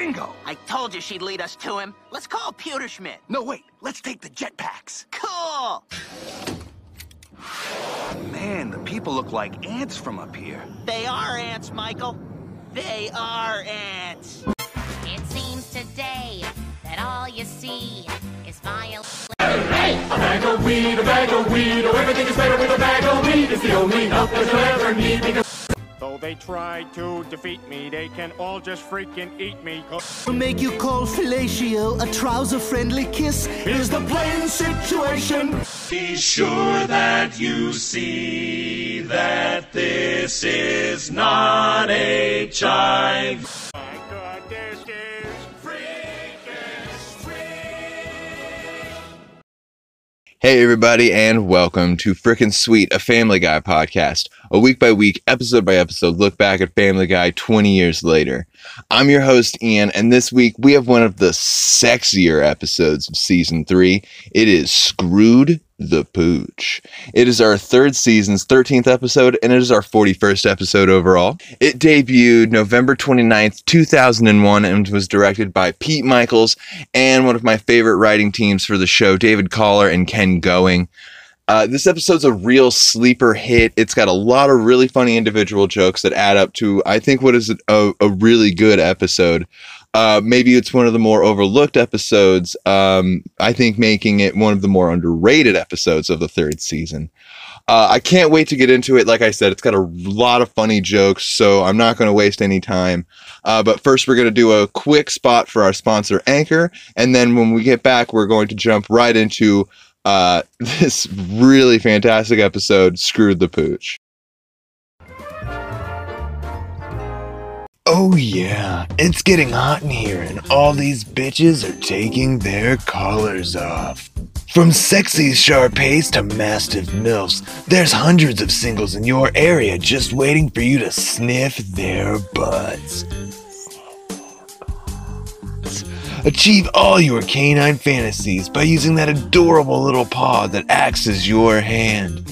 dingo. I told you she'd lead us to him. Let's call Pewterschmidt. No, wait. Let's take the jetpacks. Cool. Man, the people look like ants from up here. They are ants, Michael. They are ants. It seems today that all you see is violence. A bag of weed, a bag of weed, oh everything is better with a bag of weed. It's the only help that you'll ever need because Though they try to defeat me, they can all just freaking eat me. Make you call fellatio a trouser-friendly kiss. is the plain situation. Be sure that you see that this is not a Hey, everybody, and welcome to Frickin' Sweet, a Family Guy podcast, a week by week, episode by episode look back at Family Guy 20 years later. I'm your host, Ian, and this week we have one of the sexier episodes of season three. It is Screwed the Pooch. It is our third season's 13th episode, and it is our 41st episode overall. It debuted November 29th, 2001, and was directed by Pete Michels and one of my favorite writing teams for the show, David Collar and Ken Goin. Uh, this episode's a real sleeper hit. It's got a lot of really funny individual jokes that add up to, I think, what is a, a really good episode. Uh, maybe it's one of the more overlooked episodes. Um, I think making it one of the more underrated episodes of the third season. Uh, I can't wait to get into it. Like I said, it's got a lot of funny jokes, so I'm not going to waste any time. Uh, but first, we're going to do a quick spot for our sponsor, Anchor, and then when we get back, we're going to jump right into uh, this really fantastic episode, Screwed the Pooch. Oh yeah, it's getting hot in here and all these bitches are taking their collars off. From sexy Shar-Peis to mastiff MILFs, there's hundreds of singles in your area just waiting for you to sniff their butts. Achieve all your canine fantasies by using that adorable little paw that acts as your hand.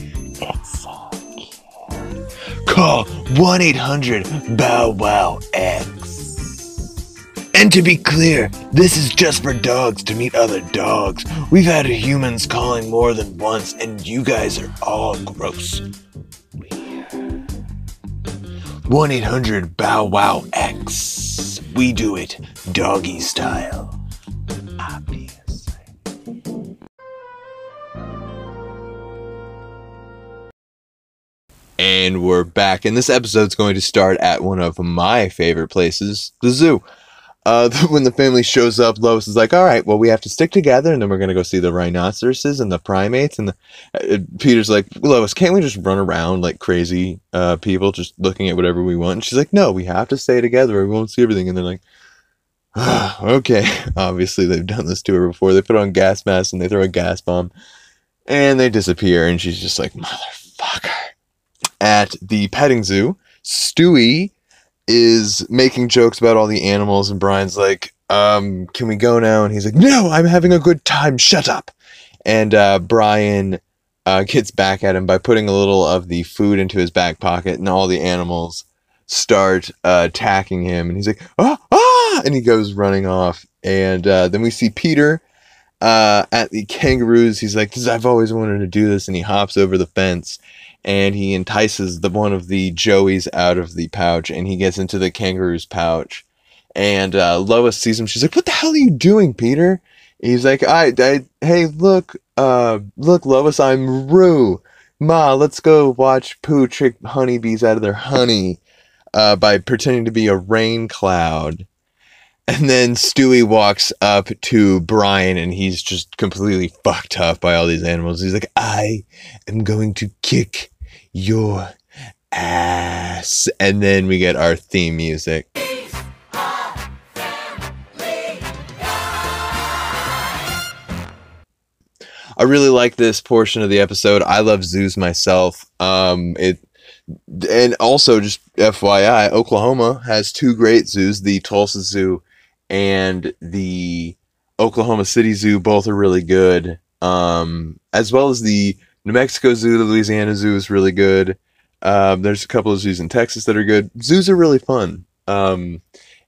It's so cute. Call 1 800 Bow Wow X. And to be clear, this is just for dogs to meet other dogs. We've had humans calling more than once, and you guys are all gross. 1 800 Bow Wow X. We do it doggy style. And we're back, and this episode's going to start at one of my favorite places, the zoo. Uh, when the family shows up, Lois is like, "All right, well, we have to stick together, and then we're gonna go see the rhinoceroses and the primates." And the, uh, Peter's like, "Lois, can't we just run around like crazy uh, people, just looking at whatever we want?" And she's like, "No, we have to stay together, or we won't see everything." And they're like, ah, "Okay." Obviously, they've done this to her before. They put on gas masks and they throw a gas bomb, and they disappear. And she's just like, "Motherfucker!" At the petting zoo, Stewie is making jokes about all the animals, and Brian's like, um, can we go now? And he's like, no, I'm having a good time. Shut up. And uh, Brian uh, gets back at him by putting a little of the food into his back pocket, and all the animals start uh, attacking him. And he's like, ah, ah, and he goes running off. And uh, then we see Peter uh, at the kangaroos. He's like, "This- I've always wanted to do this. And he hops over the fence and he entices the one of the Joeys out of the pouch and he gets into the kangaroo's pouch. And uh, Lois sees him. She's like, "What the hell are you doing, Peter?" He's like, "I, I hey, look, uh, look, Lois, I'm Roo. Ma, let's go watch Pooh trick honeybees out of their honey uh, by pretending to be a rain cloud." And then Stewie walks up to Brian and he's just completely fucked up by all these animals. He's like, I am going to kick your ass. And then we get our theme music. I really like this portion of the episode. I love zoos myself. Um, it and also just FYI, Oklahoma has two great zoos: the Tulsa Zoo and the Oklahoma City Zoo. Both are really good. Um, as well as the New Mexico Zoo, the Louisiana Zoo is really good. Um, there's a couple of zoos in Texas that are good. Zoos are really fun. Um,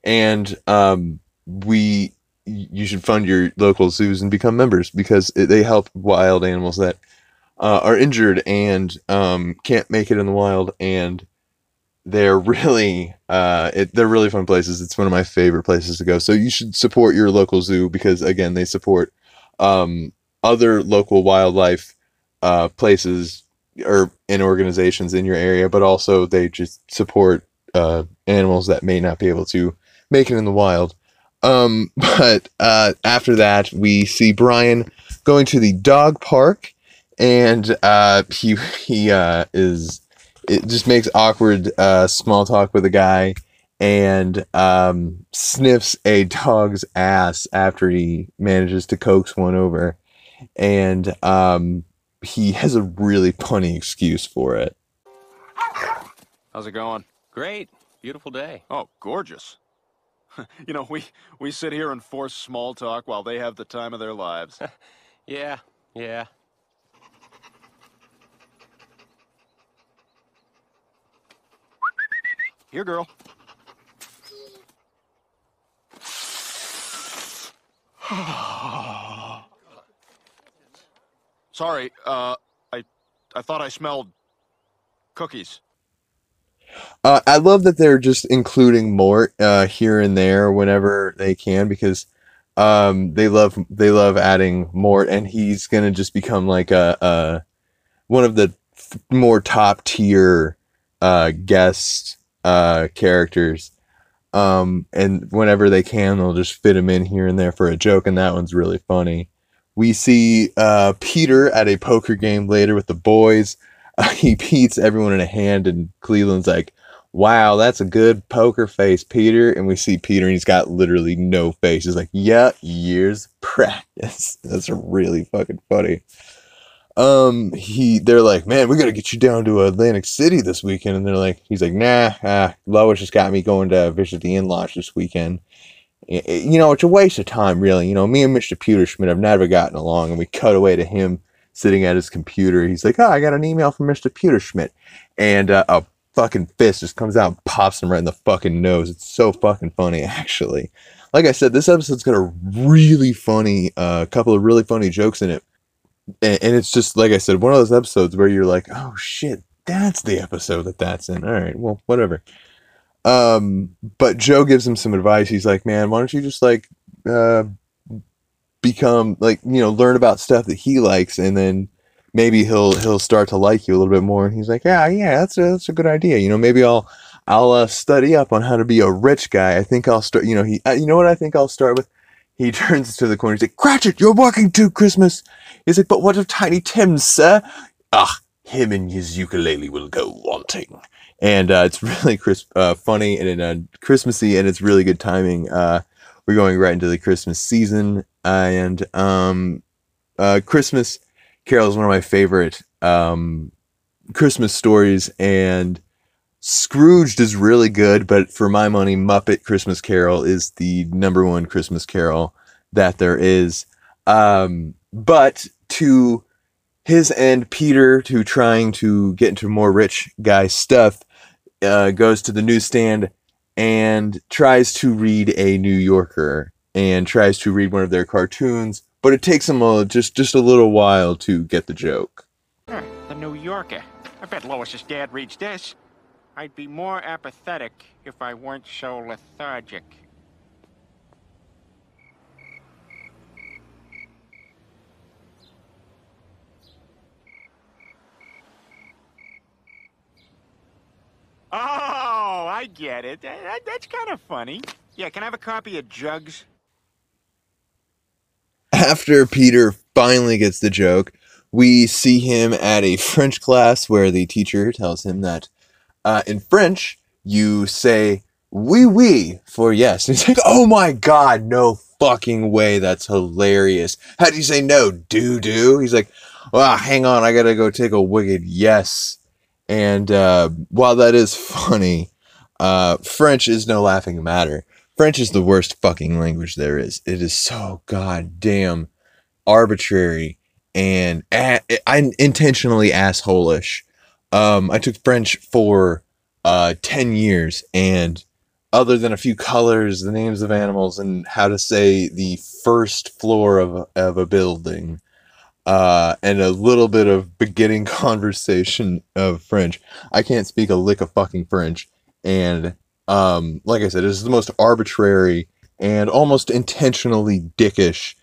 and um, we you should fund your local zoos and become members because they help wild animals that uh, are injured and um, can't make it in the wild and they're really uh, it, they're really fun places it's one of my favorite places to go so you should support your local zoo because again they support um, other local wildlife uh, places or in organizations in your area but also they just support uh, animals that may not be able to make it in the wild. Um, but uh, after that, we see Brian going to the dog park, and uh, he he uh, is it just makes awkward uh, small talk with a guy, and um, sniffs a dog's ass after he manages to coax one over, and um, he has a really funny excuse for it. How's it going? Great. Beautiful day. Oh, gorgeous. you know, we, we sit here and force small talk while they have the time of their lives. Yeah, yeah. Here, girl. Sorry, uh, I, I thought I smelled cookies. Uh, I love that they're just including Mort uh, here and there whenever they can because um, they love they love adding Mort, and he's gonna just become like a, a one of the th- more top tier uh, guest uh, characters. Um, and whenever they can, they'll just fit him in here and there for a joke, and that one's really funny. We see uh, Peter at a poker game later with the boys. he beats everyone in a hand, and Cleveland's like, "Wow, that's a good poker face, Peter." And we see Peter, and he's got literally no face. He's like, "Yeah, years practice." That's really fucking funny. Um, he, they're like, "Man, we gotta get you down to Atlantic City this weekend," and they're like, "He's like, nah, ah, Lois just got me going to visit the in-laws this weekend." You know, it's a waste of time, really. You know, me and Mr. Pewterschmidt have never gotten along, and we cut away to him sitting at his computer. He's like, "Oh, I got an email from Mr. Pewterschmidt," and uh, a fucking fist just comes out and pops him right in the fucking nose. It's so fucking funny, actually. Like I said, this episode's got a really funny, a uh, couple of really funny jokes in it, and, and it's just like I said, one of those episodes where you're like, "Oh shit, that's the episode that that's in." All right, well, whatever. Um, but Joe gives him some advice. He's like, "Man, why don't you just like uh, become like you know learn about stuff that he likes, and then maybe he'll he'll start to like you a little bit more." And he's like, "Yeah, yeah, that's a that's a good idea. You know, maybe I'll I'll uh, study up on how to be a rich guy. I think I'll start. You know, he uh, you know what I think I'll start with." He turns to the corner. He's like, "Cratchit, you're working too Christmas." He's like, "But what of Tiny Tim, sir?" Ah, him and his ukulele will go wanting and uh, it's really crisp, uh, funny and uh, Christmassy, and it's really good timing. Uh, we're going right into the Christmas season, and um, uh, Christmas Carol is one of my favorite um, Christmas stories, and Scrooged is really good, but for my money, Muppet Christmas Carol is the number one Christmas Carol that there is. Um, but to his end, Peter, to trying to get into more rich guy stuff, uh, goes to the newsstand and tries to read a New Yorker and tries to read one of their cartoons, but it takes him a, just just a little while to get the joke. Huh, the New Yorker. I bet Lois's dad reads this. I'd be more apathetic if I weren't so lethargic. Oh, I get it. That- that- that's kind of funny. Yeah, can I have a copy of Jugs? After Peter finally gets the joke, we see him at a French class where the teacher tells him that uh, in French you say oui oui for yes. And he's like, oh my god, no fucking way, that's hilarious. How do you say no? Do do? He's like, well, hang on, I gotta go take a wicked yes. And uh, while that is funny, uh, French is no laughing matter. French is the worst fucking language there is. It is so goddamn arbitrary and a- I intentionally assholish. Um, I took French for uh, 10 years and other than a few colors, the names of animals, and how to say the first floor of, of a building, uh, and a little bit of beginning conversation of French. I can't speak a lick of fucking French, and um, like I said, it's the most arbitrary and almost intentionally dickish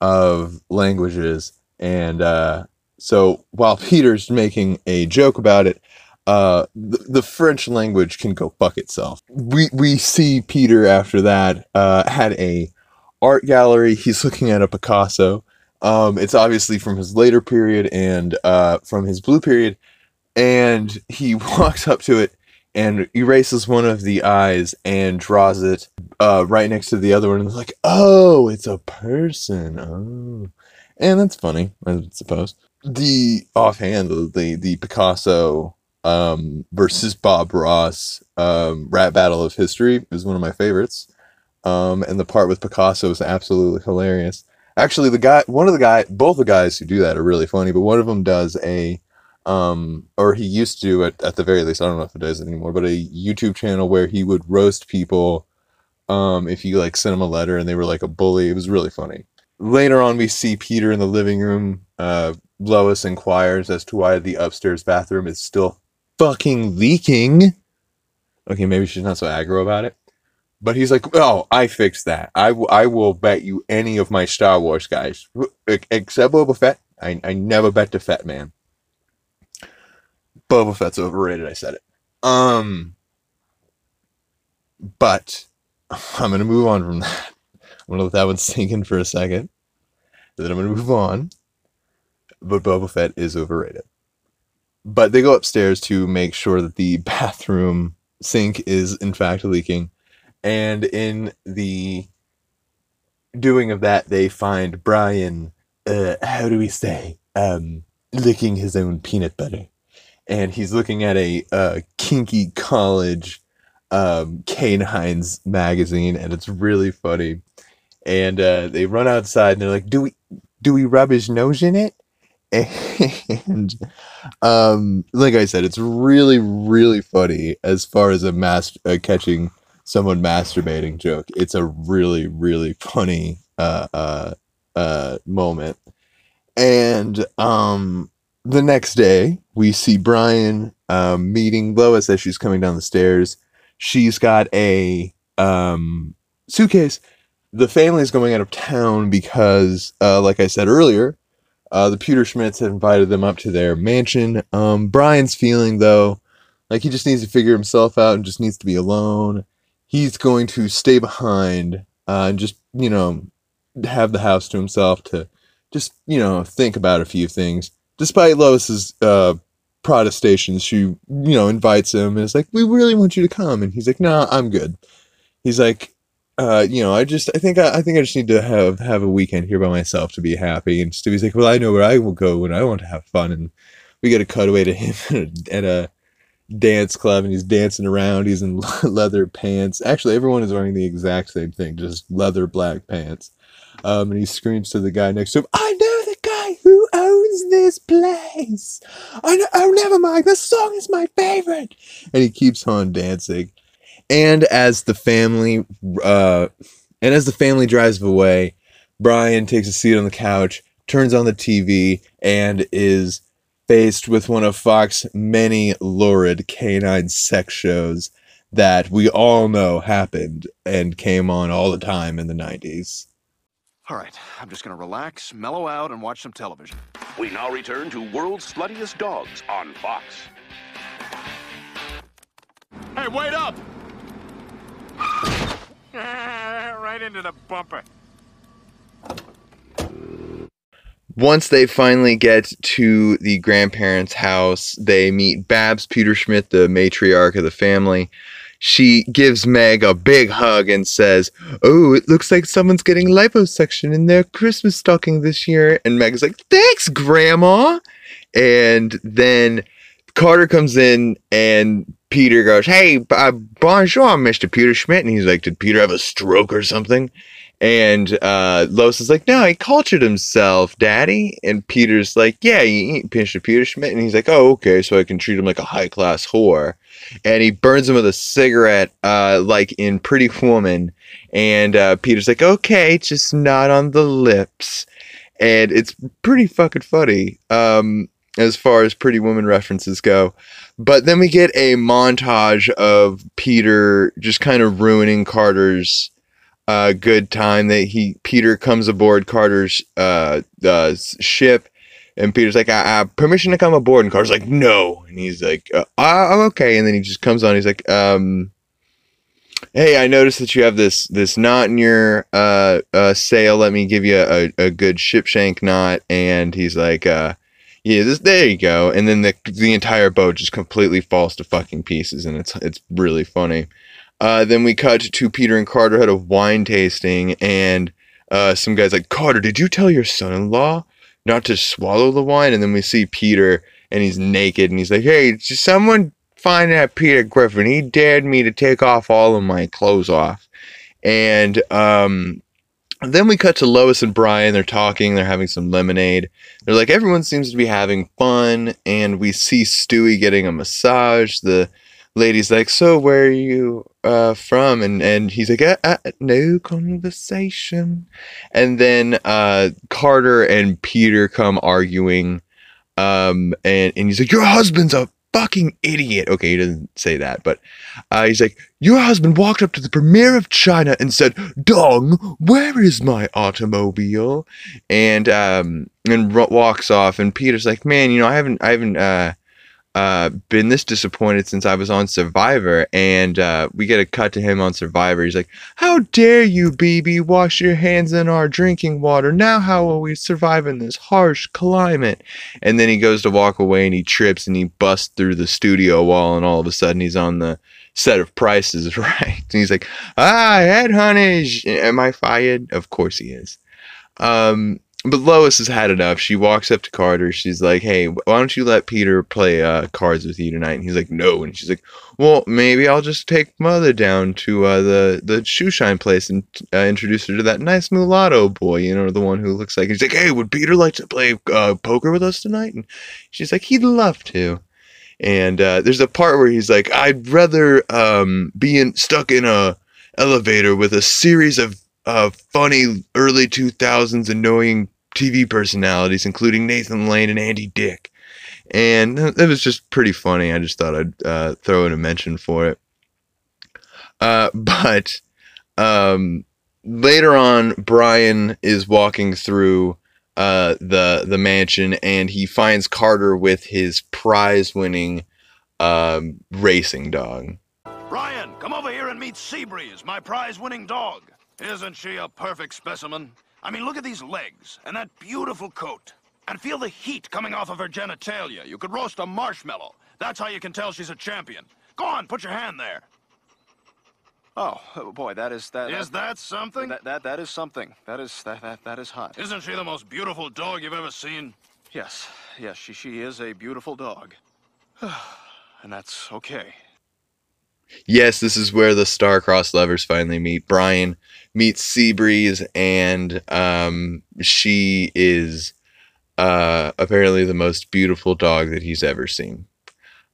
of languages. And uh, so while Peter's making a joke about it, uh, the, the French language can go fuck itself. We we see Peter after that uh, had a art gallery. He's looking at a Picasso. Um, it's obviously from his later period and uh, from his blue period, and he walks up to it and erases one of the eyes and draws it uh, right next to the other one. And it's like, oh, it's a person. Oh, and that's funny, I suppose. The offhand, the the, Picasso um, versus Bob Ross um, rap battle of history is one of my favorites. Um, and the part with Picasso is absolutely hilarious. Actually, the guy, one of the guy, both the guys who do that are really funny, but one of them does a, um, or he used to at, at the very least, I don't know if it does anymore, but a YouTube channel where he would roast people um, if you like sent him a letter and they were like a bully. It was really funny. Later on, we see Peter in the living room. Uh, Lois inquires as to why the upstairs bathroom is still fucking leaking. Okay, maybe she's not so aggro about it. But he's like, oh, I fixed that. I, w- I will bet you any of my Star Wars guys, except Boba Fett. I, I never bet the Fett man. Boba Fett's overrated. I said it. Um, but I'm gonna move on from that. I'm gonna let that one sink in for a second. Then I'm gonna move on. But Boba Fett is overrated but they go upstairs to make sure that the bathroom sink is in fact leaking and in the doing of that they find brian uh, how do we say um, licking his own peanut butter. And he's looking at a uh, kinky college um, canines magazine and it's really funny. And uh, they run outside and they're like do we do we rub his nose in it? And um like i said it's really really funny as far as a mass uh, catching someone masturbating joke it's a really really funny uh uh uh moment and um the next day we see brian um meeting lois as she's coming down the stairs she's got a um suitcase the family's going out of town because uh like i said earlier uh, the Pewterschmidts had invited them up to their mansion. Um, Brian's feeling though, like he just needs to figure himself out and just needs to be alone. He's going to stay behind uh, and just you know have the house to himself to just you know think about a few things. Despite Lois's uh, protestations, she you know invites him and is like, "We really want you to come," and he's like, "No, nah, I'm good." He's like, uh, you know, I just, I think, I, I, think I just need to have have a weekend here by myself to be happy. And Stewie's like, well, I know where I will go when I want to have fun. And we get a cutaway to him at a dance club, and he's dancing around. He's in leather pants. Actually, everyone is wearing the exact same thing, just leather black pants. Um, and he screams to the guy next to him, "I know the guy who owns this place. I know. Oh, never mind. This song is my favorite." And he keeps on dancing and as the family uh and as the family drives away brian takes a seat on the couch turns on the tv and is faced with one of fox's many lurid canine sex shows that we all know happened and came on all the time in the 90s all right, I'm just gonna relax, mellow out, and watch some television. We now return to World's Sluttiest Dogs on Fox. Hey, wait up! right into the bumper. Once they finally get to the grandparents' house, they meet Babs Pewterschmidt, the matriarch of the family. She gives Meg a big hug and says, Oh, it looks like someone's getting liposuction in their Christmas stocking this year. And Meg's like, Thanks, Grandma. And then Carter comes in and Peter goes, "Hey, uh, bonjour, Mister Pewterschmidt," and he's like, "Did Peter have a stroke or something?" And uh, Lois is like, "No, he cultured himself, Daddy." And Peter's like, "Yeah, he, he Mr. Pewterschmidt," and he's like, "Oh, okay, so I can treat him like a high class whore." And he burns him with a cigarette, uh, like in Pretty Woman. And uh, Peter's like, "Okay, just not on the lips." And it's pretty fucking funny. Um, as far as Pretty Woman references go. But then we get a montage of Peter just kind of ruining Carter's uh, good time. That he Peter comes aboard Carter's uh, uh, ship, and Peter's like, I, I "Permission to come aboard," and Carter's like, "No," and he's like, uh, "Oh, okay," and then he just comes on. He's like, um. Hey, I noticed that you have this this knot in your uh, uh, sail. Let me give you a, a good sheepshank knot. And he's like, uh, yeah, this there you go. And then the the entire boat just completely falls to fucking pieces, and it's it's really funny. Uh, then we cut to Peter and Carter had a wine tasting, and uh, some guys like Carter, did you tell your son-in-law not to swallow the wine? And then we see Peter, and he's naked, and he's like, "Hey, someone find that Peter Griffin. He dared me to take off all of my clothes off." And um, then we cut to Lois and Brian. They're talking. They're having some lemonade. They're like, everyone seems to be having fun. And we see Stewie getting a massage. The lady's like, so where are you uh, from? And and he's like, uh, uh, no conversation. And then uh, Carter and Peter come arguing. Um, and, and he's like, your husband's a fucking idiot. Okay, he doesn't say that, but uh, he's like, Your husband walked up to the premier of China and said, Dong, where is my automobile? And um, and walks off. And Peter's like, Man, you know, I haven't, I haven't, uh, been this disappointed since I was on Survivor, and uh, we get a cut to him on Survivor. He's like, "How dare you, BB, wash your hands in our drinking water? Now how will we survive in this harsh climate?" And then he goes to walk away, and he trips, and he busts through the studio wall, and all of a sudden he's on the set of Prices Right, and he's like, "Ah, headhunters, am I fired?" Of course he is. Um, but Lois has had enough. She walks up to Carter. She's like, "Hey, why don't you let Peter play uh, cards with you tonight?" And he's like, "No." And she's like, "Well, maybe I'll just take Mother down to uh, the the shoe shine place and uh, introduce her to that nice mulatto boy. You know, the one who looks like." He's like, "Hey, would Peter like to play uh, poker with us tonight?" And she's like, "He'd love to." And uh, there's a part where he's like, "I'd rather um, be in, stuck in a elevator with a series of uh, funny early 2000s annoying TV personalities, including Nathan Lane and Andy Dick. And it was just pretty funny. I just thought I'd uh, throw in a mention for it. Uh, but um, later on, Brian is walking through uh, the the mansion, and he finds Carter with his prize-winning um, racing dog. Brian, come over here and meet Seabreeze, my prize-winning dog. Isn't she a perfect specimen? I mean, look at these legs and that beautiful coat. And feel the heat coming off of her genitalia. You could roast a marshmallow. That's how you can tell she's a champion. Go on, put your hand there. Oh, oh, boy, that is that. Is that something? That that that is something. That is that that that is hot. Isn't she the most beautiful dog you've ever seen? Yes, yes, she she is a beautiful dog, and that's okay. Yes, this is where the star-crossed lovers finally meet. Brian meets Seabreeze, and um, she is uh, apparently the most beautiful dog that he's ever seen.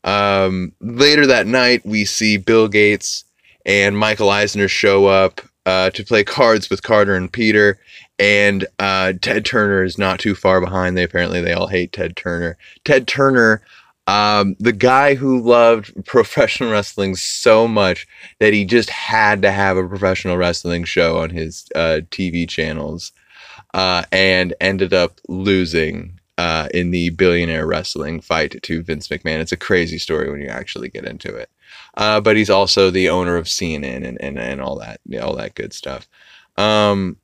Um, later that night, we see Bill Gates and Michael Eisner show up uh, to play cards with Carter and Peter, and uh, Ted Turner is not too far behind. They apparently they all hate Ted Turner. Ted Turner um, the guy who loved professional wrestling so much that he just had to have a professional wrestling show on his uh, TV channels, uh, and ended up losing uh, in the billionaire wrestling fight to Vince McMahon. It's a crazy story when you actually get into it. Uh, but he's also the owner of CNN and, and, and all that all that good stuff. Um,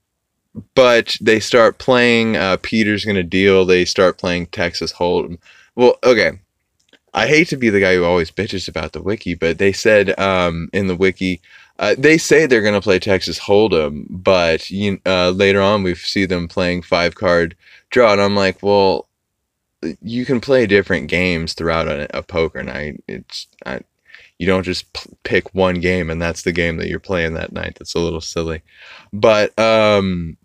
but they start playing. Uh, Peter's gonna deal. They start playing Texas Hold'em. Well, okay I hate to be the guy who always bitches about the wiki, but they said um, in the wiki, uh, they say they're going to play Texas Hold'em, but you, uh, later on we see them playing five card draw, and I'm like, well, you can play different games throughout a, a poker night. It's I, you don't just p- pick one game and that's the game that you're playing that night. That's a little silly, but um,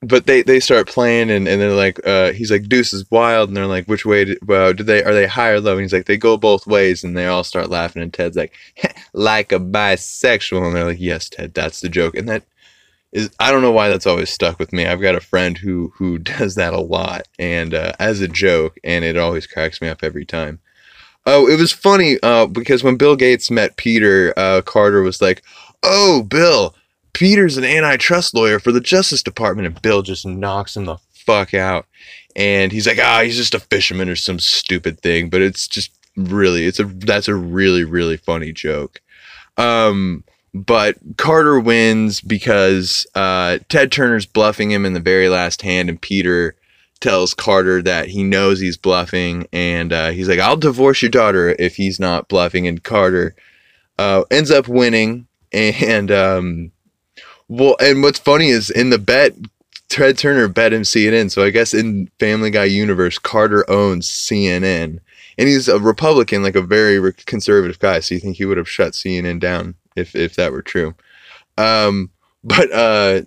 but they they start playing and, and they're like uh he's like deuce is wild. And they're like which way did, well do they are they high or low? And he's like they go both ways. And they all start laughing and ted's like like a bisexual. And they're like yes ted that's the joke. And that is i don't know why that's always stuck with me. I've got a friend who who does that a lot. And uh, as a joke and it always cracks me up every time. Oh it was funny uh because when bill gates met peter uh carter was like oh bill Peter's an antitrust lawyer for the Justice Department, and Bill just knocks him the fuck out. And he's like, ah, he's just a fisherman or some stupid thing. But it's just really, it's a that's a really really funny joke. Um, but Carter wins because uh, Ted Turner's bluffing him in the very last hand, and Peter tells Carter that he knows he's bluffing, and uh, he's like, "I'll divorce your daughter if he's not bluffing." And Carter uh, ends up winning, and um, well, and what's funny is in the bet, Ted Turner bet him CNN. So I guess in Family Guy universe, Carter owns CNN, and he's a Republican, like a very conservative guy. So you think he would have shut CNN down if if that were true? Um, but uh,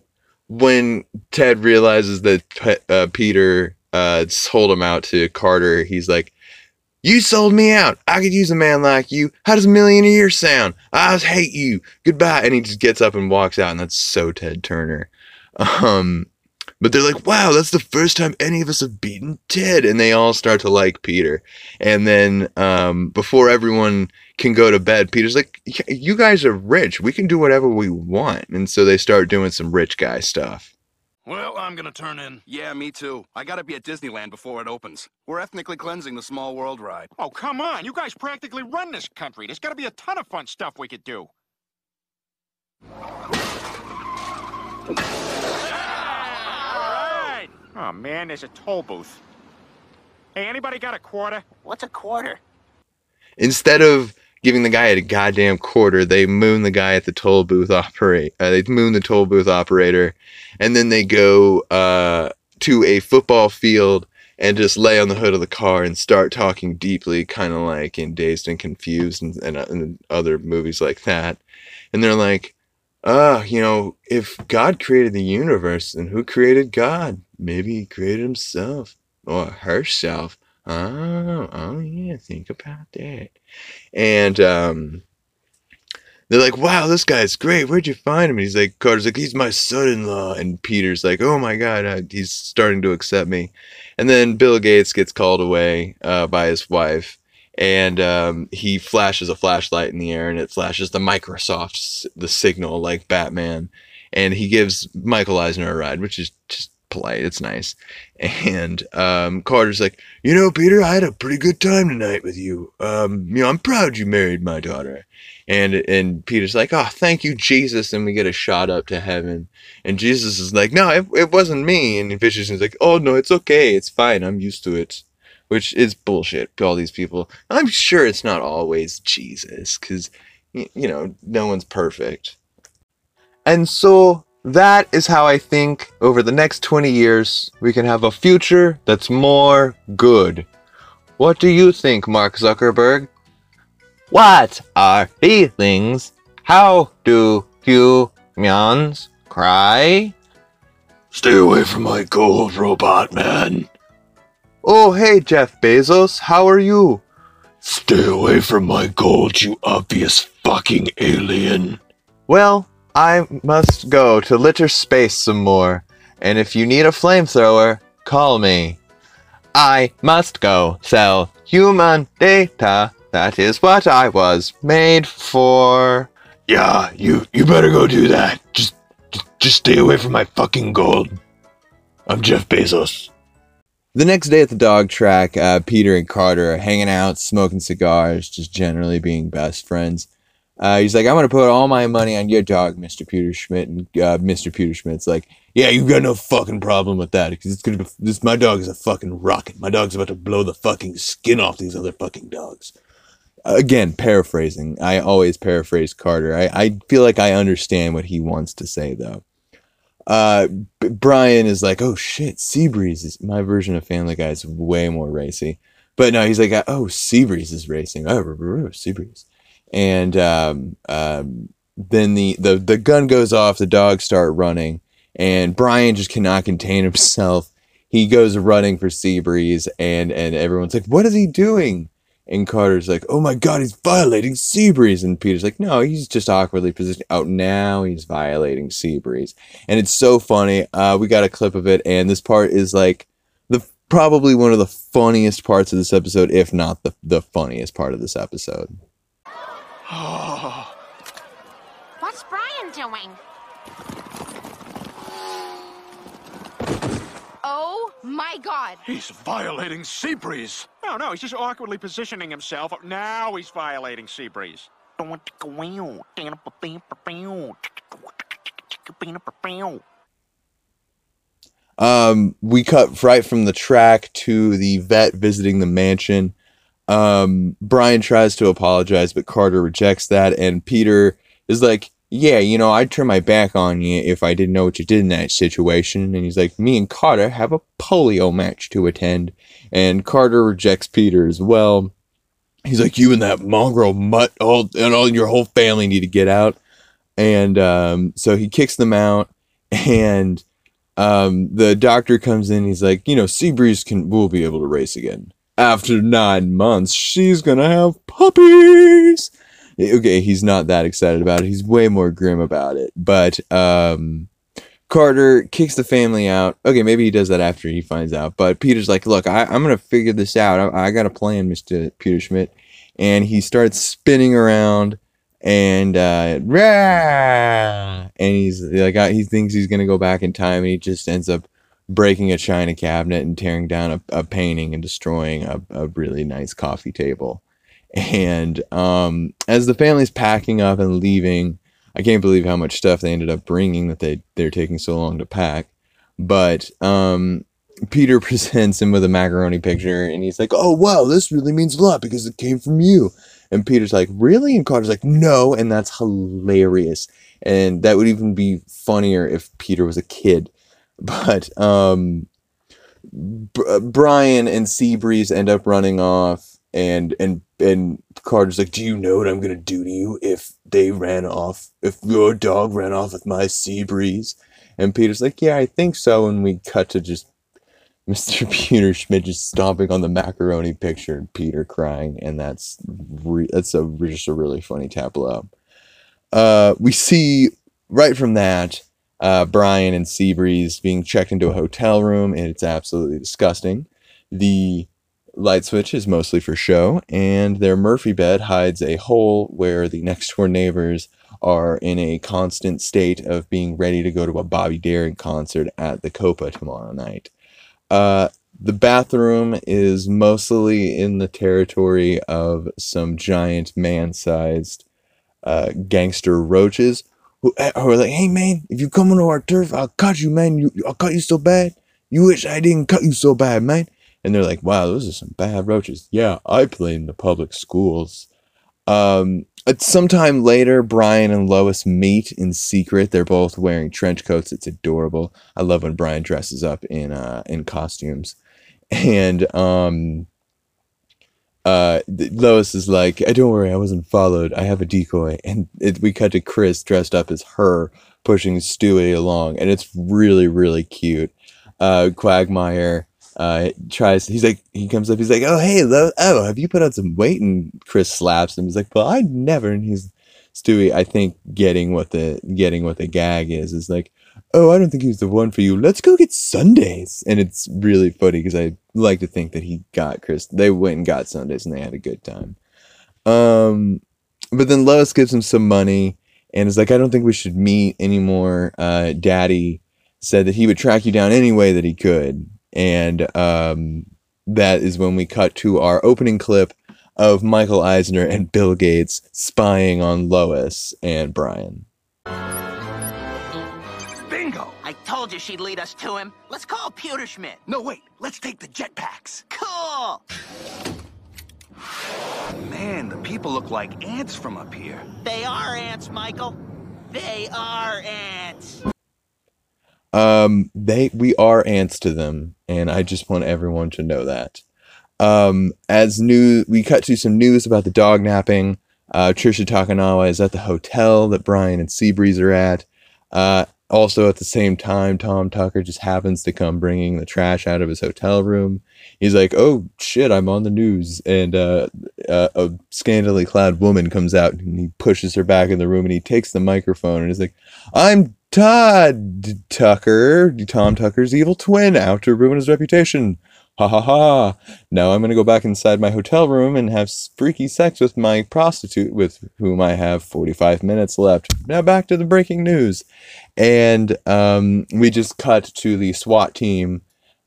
when Ted realizes that uh, Peter uh, sold him out to Carter, he's like. You sold me out. I could use a man like you. How does a million a year sound? I hate you. Goodbye. And he just gets up and walks out, and that's so Ted Turner. Um, but they're like, wow, that's the first time any of us have beaten Ted. And they all start to like Peter. And then um, before everyone can go to bed, Peter's like, you guys are rich. We can do whatever we want. And so they start doing some rich guy stuff. Well, I'm gonna turn in. Yeah, me too. I gotta be at Disneyland before it opens. We're ethnically cleansing the small world ride. Oh, come on. You guys practically run this country. There's got to be a ton of fun stuff we could do. All right. Oh, man, there's a toll booth. Hey, anybody got a quarter? What's a quarter? instead of giving the guy a goddamn quarter, they moon the guy at the toll booth operate. Uh, they moon the toll booth operator, and then they go uh, to a football field and just lay on the hood of the car and start talking deeply, kind of like in Dazed and Confused and, and, and other movies like that. And they're like, "Ah, you know, if God created the universe, then who created God? Maybe He created Himself or herself." Oh, oh yeah, think about that. And um they're like, wow, this guy's great. Where'd you find him? And he's like, Carter's like, he's my son-in-law. And Peter's like, oh my God, uh, he's starting to accept me. And then Bill Gates gets called away uh, by his wife. And um, he flashes a flashlight in the air and it flashes the Microsoft, the signal like Batman. And he gives Michael Eisner a ride, which is just polite. It's nice. And um, Carter's like, you know, Peter, I had a pretty good time tonight with you. Um, you know, I'm proud you married my daughter. And and Peter's like, oh, thank you, Jesus. And we get a shot up to heaven. And Jesus is like, no, it, it wasn't me. And Vicious is like, oh, no, it's okay. It's fine. I'm used to it. Which is bullshit. All these people. I'm sure it's not always Jesus because, you know, no one's perfect. And so that is how I think over the next 20 years we can have a future that's more good. What do you think, Mark Zuckerberg? What are feelings? How do humans cry? Stay away from my gold, robot man. Oh, hey, Jeff Bezos, how are you? Stay away from my gold, you obvious fucking alien. Well, I must go to litter space some more, and if you need a flamethrower, call me. I must go sell human data. That is what I was made for. Yeah, you you better go do that. Just just, just stay away from my fucking gold. I'm Jeff Bezos. The next day at the dog track, uh, Peter and Carter are hanging out, smoking cigars, just generally being best friends. Uh, he's like, I'm going to put all my money on your dog, Mr. Pewterschmidt. And uh, Mr. Pewterschmidt's like, Yeah, you got no fucking problem with that. Because it's going to be, this, my dog is a fucking rocket. My dog's about to blow the fucking skin off these other fucking dogs. Again, paraphrasing. I always paraphrase Carter. I, I feel like I understand what he wants to say, though. uh, Brian is like, oh shit, Seabreeze is my version of Family Guy is way more racy. But no, he's like, oh, Seabreeze is racing. Oh, Seabreeze. And um, um, then the, the, the gun goes off, the dogs start running, and Brian just cannot contain himself. He goes running for Seabreeze, and, and everyone's like, what is he doing? And Carter's like, oh my god, he's violating Seabreeze. And Peter's like, no, he's just awkwardly positioned. Oh, now he's violating Seabreeze. And it's so funny. Uh, we got a clip of it, and this part is like the probably one of the funniest parts of this episode, if not the, the funniest part of this episode. What's Brian doing? Oh my god. He's violating Seabreeze. No, no, he's just awkwardly positioning himself. Now he's violating Seabreeze. Um, we cut right from the track to the vet visiting the mansion. Um, Brian tries to apologize, but Carter rejects that, and Peter is like, "Yeah, you know, I'd turn my back on you if I didn't know what you did in that situation." And he's like, "Me and Carter have a polo match to attend," and Carter rejects Peter as well. He's like, "You and that mongrel mutt, all and all your whole family need to get out." And um, so he kicks them out, and um, the doctor comes in. He's like, you know, Seabreeze can we'll be able to race again after nine months. She's gonna have puppies. Okay, he's not that excited about it. He's way more grim about it. But um, Carter kicks the family out. Okay, maybe he does that after he finds out. But Peter's like, look, I, I'm gonna figure this out. I, I got a plan, Mister Pewterschmidt. And he starts spinning around and uh rah! and he's like uh, he thinks he's gonna go back in time and he just ends up breaking a china cabinet and tearing down a, a painting and destroying a, a really nice coffee table and um as the family's packing up and leaving i can't believe how much stuff they ended up bringing that they they're taking so long to pack but um peter presents him with a macaroni picture and he's like oh wow this really means a lot because it came from you and Peter's like, really? And Carter's like, no. And that's hilarious. And that would even be funnier if Peter was a kid. But um, B- Brian and Seabreeze end up running off. And, and, and Carter's like, do you know what I'm to do to you if they ran off? If your dog ran off with my Seabreeze? And Peter's like, yeah, I think so. And we cut to just Mr. Pewterschmidt just stomping on the macaroni picture and Peter crying, and that's re- that's a just a really funny tableau. Uh, we see right from that uh, Brian and Seabreeze being checked into a hotel room, and it's absolutely disgusting. The light switch is mostly for show, and their Murphy bed hides a hole where the next door neighbors are in a constant state of being ready to go to a Bobby Darin concert at the Copa tomorrow night. Uh, the bathroom is mostly in the territory of some giant man-sized uh, gangster roaches who, who are like, "Hey man, if you come onto our turf, I'll cut you, man. You, I'll cut you so bad. You wish I didn't cut you so bad, man." And they're like, "Wow, those are some bad roaches." Yeah, I play in the public schools. Um, sometime later, Brian and Lois meet in secret. They're both wearing trench coats. It's adorable. I love when Brian dresses up in uh in costumes. And um uh Lois is like, "I don't worry, I wasn't followed. I have a decoy." And it, we cut to Chris dressed up as her pushing Stewie along, and it's really really cute. Uh Quagmire uh tries he's like he comes up he's like oh hey Lo- oh have you put on some weight and chris slaps him he's like well i never and he's stewie i think getting what the getting what the gag is is like oh i don't think he was the one for you. Let's go get sundaes. And it's really funny because i like to think that he got chris they went and got sundaes and they had a good time. Um but then lois gives him some money and is like i don't think we should meet anymore. Uh daddy said that he would track you down any way that he could. And um, that is when we cut to our opening clip of Michael Eisner and Bill Gates spying on Lois and Brian. I told you she'd lead us to him. Let's call Pewterschmidt. No, wait. Let's take the jetpacks. Cool! Man, the people look like ants from up here. They are ants, Michael. They are ants. Um, they we are ants to them, and I just want everyone to know that. Um, as new, we cut to some news about the dog napping. Uh, Trisha Takanawa is at the hotel that Brian and Seabreeze are at. Uh, also, at the same time, Tom Tucker just happens to come bringing the trash out of his hotel room. He's like, "Oh shit, I'm on the news," and uh, uh, a scantily clad woman comes out and he pushes her back in the room and he takes the microphone and is like, "I'm Todd Tucker, Tom Tucker's evil twin, out to ruin his reputation." Ha ha ha. Now I'm going to go back inside my hotel room and have freaky sex with my prostitute with whom I have 45 minutes left. Now back to the breaking news. And um, we just cut to the SWAT team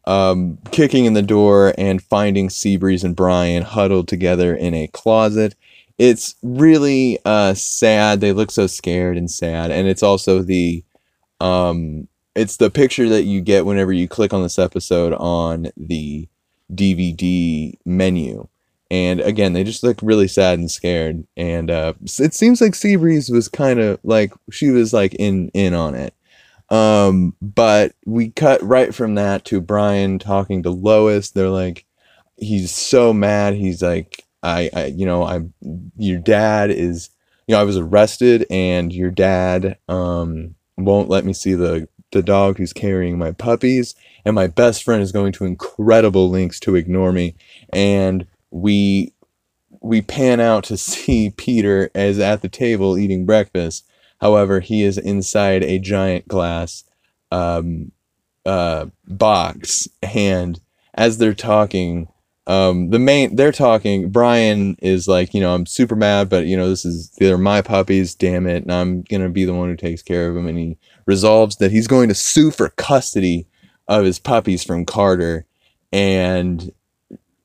um, kicking in the door and finding Seabreeze and Brian huddled together in a closet. It's really uh, sad. They look so scared and sad. And it's also the um, it's the picture that you get whenever you click on this episode on the DVD menu. And again, they just look really sad and scared. And uh, it seems like Seabreeze was kind of like she was like in in on it. Um, but we cut right from that to Brian talking to Lois. They're like, he's so mad. He's like, I, I you know, I'm your dad is, you know, I was arrested, and your dad um won't let me see the the dog who's carrying my puppies, and my best friend is going to incredible lengths to ignore me. And we we pan out to see Peter as at the table eating breakfast. However, he is inside a giant glass um, uh, box, and as they're talking, um, the main they're talking. Brian is like, you know, I'm super mad, but you know, this is they're my puppies. Damn it, and I'm gonna be the one who takes care of them. And he resolves that he's going to sue for custody of his puppies from Carter, and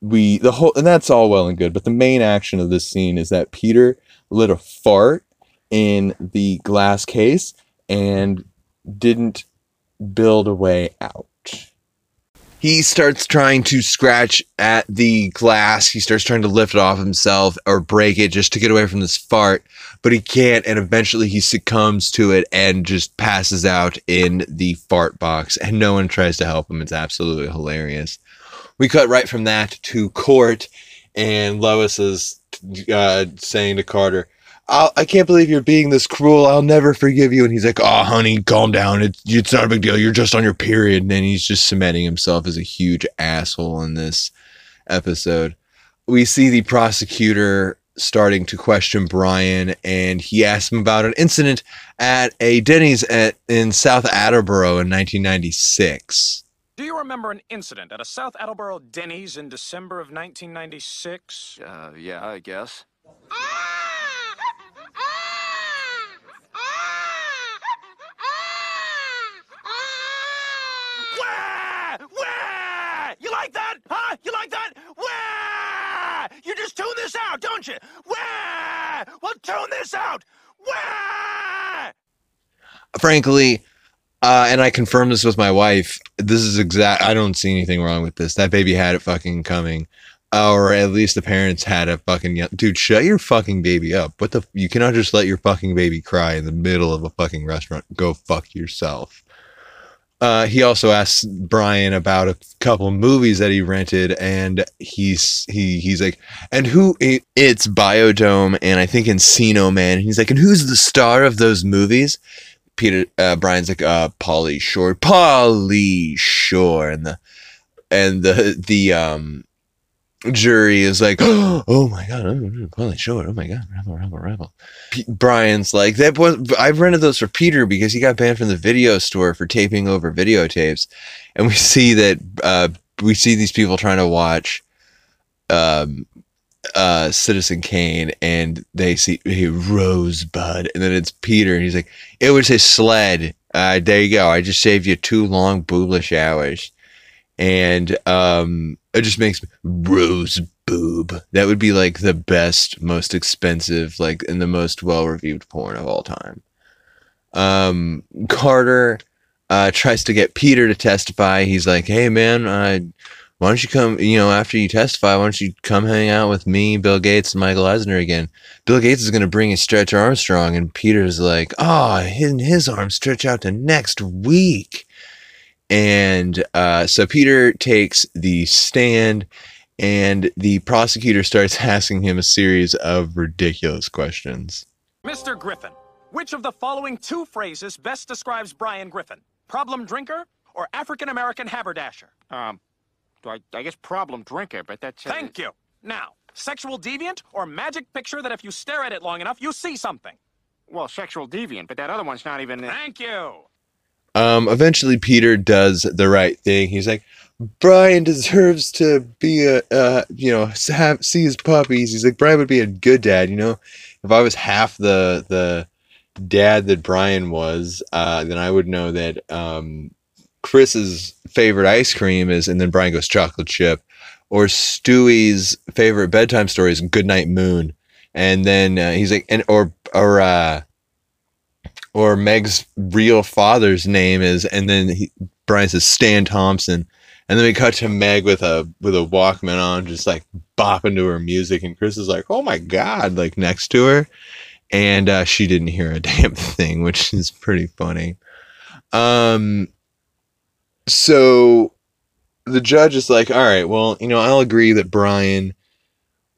we the whole and that's all well and good. But the main action of this scene is that Peter lit a fart in the glass case and didn't build a way out. He starts trying to scratch at the glass. He starts trying to lift it off himself or break it just to get away from this fart, but he can't. And eventually he succumbs to it and just passes out in the fart box. And no one tries to help him. It's absolutely hilarious. We cut right from that to court, and Lois is uh, saying to Carter, I'll, I can't believe you're being this cruel. I'll never forgive you. And he's like, oh, honey, calm down. It's, it's not a big deal. You're just on your period. And then he's just cementing himself as a huge asshole in this episode. We see the prosecutor starting to question Brian, and he asks him about an incident at a Denny's at, in South Attleboro in 1996. Do you remember an incident at a South Attleboro Denny's in December of 1996? Uh, yeah, I guess. Wah! You like that? Huh? You like that? Wah! You just tune this out, don't you? Wah! Well, tune this out. Wah! Frankly, uh, and I confirmed this with my wife. This is exact. I don't see anything wrong with this. That baby had it fucking coming, or at least the parents had a fucking ye- dude. Shut your fucking baby up. What the? You cannot just let your fucking baby cry in the middle of a fucking restaurant. Go fuck yourself. Uh, he also asked Brian about a couple movies that he rented, and he's he he's like, and who? It's Biodome and I think Encino Man. He's like, and who's the star of those movies? Peter uh, Brian's like, uh, Pauly Shore, Pauly Shore, and the and the the um jury is like, oh my god, oh, Pauly Shore, oh my god, rebel, rebel, rebel. P- Brian's like, that was I rented those for Peter because he got banned from the video store for taping over videotapes, and we see that uh, we see these people trying to watch um uh Citizen Kane and they see hey, Rosebud. And then it's Peter and he's like it was his sled. Uh there you go. I just saved you two long booblish hours and um it just makes me rose boob that would be like the best most expensive like and the most well reviewed porn of all time um Carter uh tries to get Peter to testify he's like hey man uh why don't you come, you know, after you testify, why don't you come hang out with me, Bill Gates, and Michael Eisner again? Bill Gates is going to bring you Stretch Armstrong, and Peter's like, oh, his, his arms stretch out to next week. And uh, so Peter takes the stand, and the prosecutor starts asking him a series of ridiculous questions. Mr. Griffin, which of the following two phrases best describes Brian Griffin? Problem drinker or African American haberdasher? Um, I, I guess problem drinker, but that's. Uh, Thank you. Now, sexual deviant or magic picture that if you stare at it long enough, you see something? Well, sexual deviant, but that other one's not even. Thank you. Um, eventually, Peter does the right thing. He's like, Brian deserves to be a, uh, you know, have see his puppies. He's like, Brian would be a good dad. You know, if I was half the the dad that Brian was, uh, then I would know that um, Chris's favorite ice cream is, and then Brian goes chocolate chip, or Stewie's favorite bedtime story is Goodnight Moon, and then uh, he's like, and or or uh, or Meg's real father's name is, and then he, Brian says Stan Thompson, and then we cut to Meg with a with a Walkman on, just like bopping to her music, and Chris is like, "Oh my god!" like next to her, and uh, she didn't hear a damn thing, which is pretty funny. Um, so the judge is like, "All right, well, you know, I'll agree that Brian."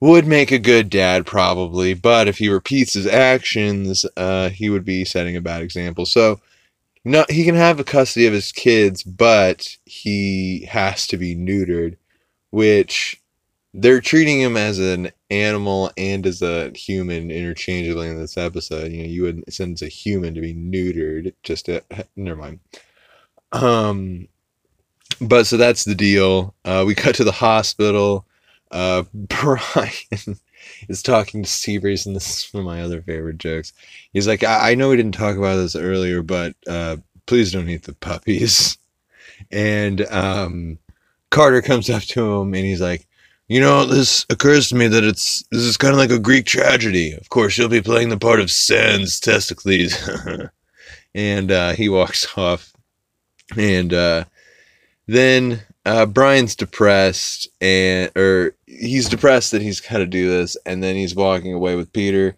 Would make a good dad probably, but if he repeats his actions, uh, he would be setting a bad example. So, no, he can have the custody of his kids, but he has to be neutered, which they're treating him as an animal and as a human interchangeably in this episode. You know, you would sentence a human to be neutered. Just to, never mind. Um, but so that's the deal. Uh, we cut to the hospital uh, Brian is talking to Seabreeze, and this is one of my other favorite jokes. He's like, I, I know we didn't talk about this earlier, but uh, please don't eat the puppies. And um, Carter comes up to him and he's like, you know, this occurs to me that it's this is kind of like a Greek tragedy. Of course, you'll be playing the part of Sans Testicles. and uh, he walks off. And uh, then uh, Brian's depressed and or he's depressed that he's got to do this, and then he's walking away with Peter.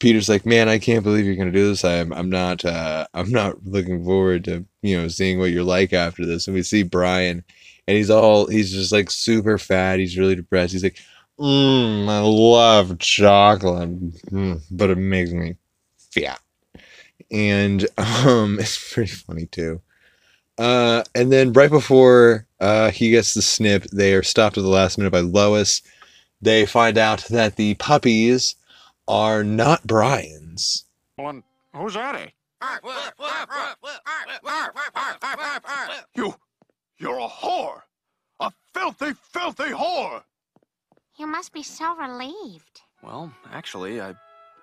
Peter's like, "Man, I can't believe you're gonna do this. I'm I'm not uh, I'm not looking forward to you know seeing what you're like after this." And we see Brian, and he's all he's just like super fat. He's really depressed. He's like, mm, "I love chocolate, mm, but it makes me fat." And um, it's pretty funny too. Uh, and then right before uh, he gets the snip, they are stopped at the last minute by Lois. They find out that the puppies are not Brian's. Well, who's Eddie? You, you're a whore. A filthy, filthy whore. You must be so relieved. Well, actually, I,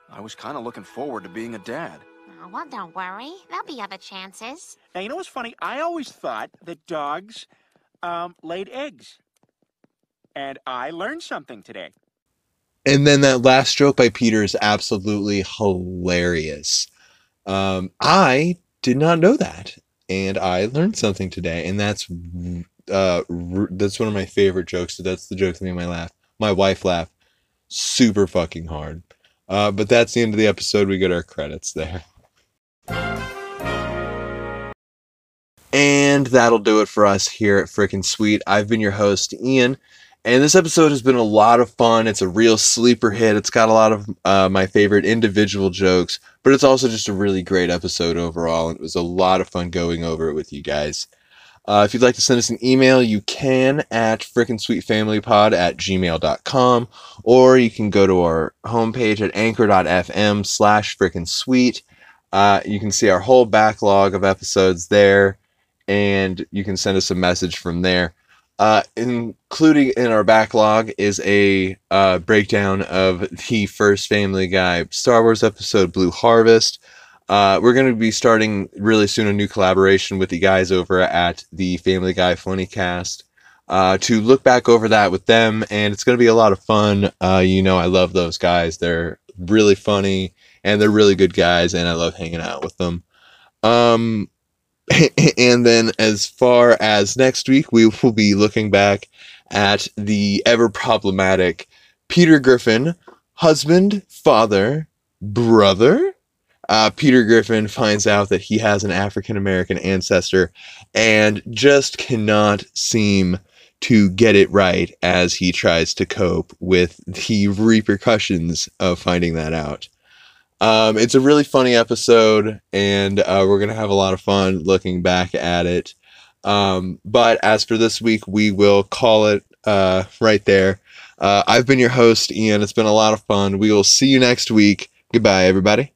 I was kind of looking forward to being a dad. Oh, well, don't worry. There'll be other chances. Now, you know what's funny? I always thought that dogs um, laid eggs. And I learned something today. And then that last joke by Peter is absolutely hilarious. Um, I did not know that, and I learned something today, and that's uh, that's one of my favorite jokes. So that's the joke that made my laugh, my wife laugh, super fucking hard. Uh, but that's the end of the episode. We get our credits there. And that'll do it for us here at Freakin' Sweet. I've been your host, Ian, and this episode has been a lot of fun. It's a real sleeper hit. It's got a lot of uh, my favorite individual jokes, but it's also just a really great episode overall. And it was a lot of fun going over it with you guys. Uh, if you'd like to send us an email, you can at freakinsweetfamilypod at gmail.com, or you can go to our homepage at anchor.fm slash freakinsweet. Uh, you can see our whole backlog of episodes there and you can send us a message from there. Uh, including in our backlog is a uh, breakdown of the first Family Guy Star Wars episode, Blue Harvest. Uh, we're going to be starting really soon a new collaboration with the guys over at the Family Guy Funny Cast uh, to look back over that with them, and it's going to be a lot of fun. Uh, you know, I love those guys; they're really funny and they're really good guys, and I love hanging out with them. Um, and then as far as next week, we will be looking back at the ever problematic Peter Griffin, husband, father, brother, uh, Peter Griffin finds out that he has an African American ancestor and just cannot seem to get it right as he tries to cope with the repercussions of finding that out. Um, it's a really funny episode, and uh, we're to have a lot of fun looking back at it. Um, but as for this week, we will call it uh, right there. Uh, I've been your host, Ian. It's been a lot of fun. We will see you next week. Goodbye, everybody.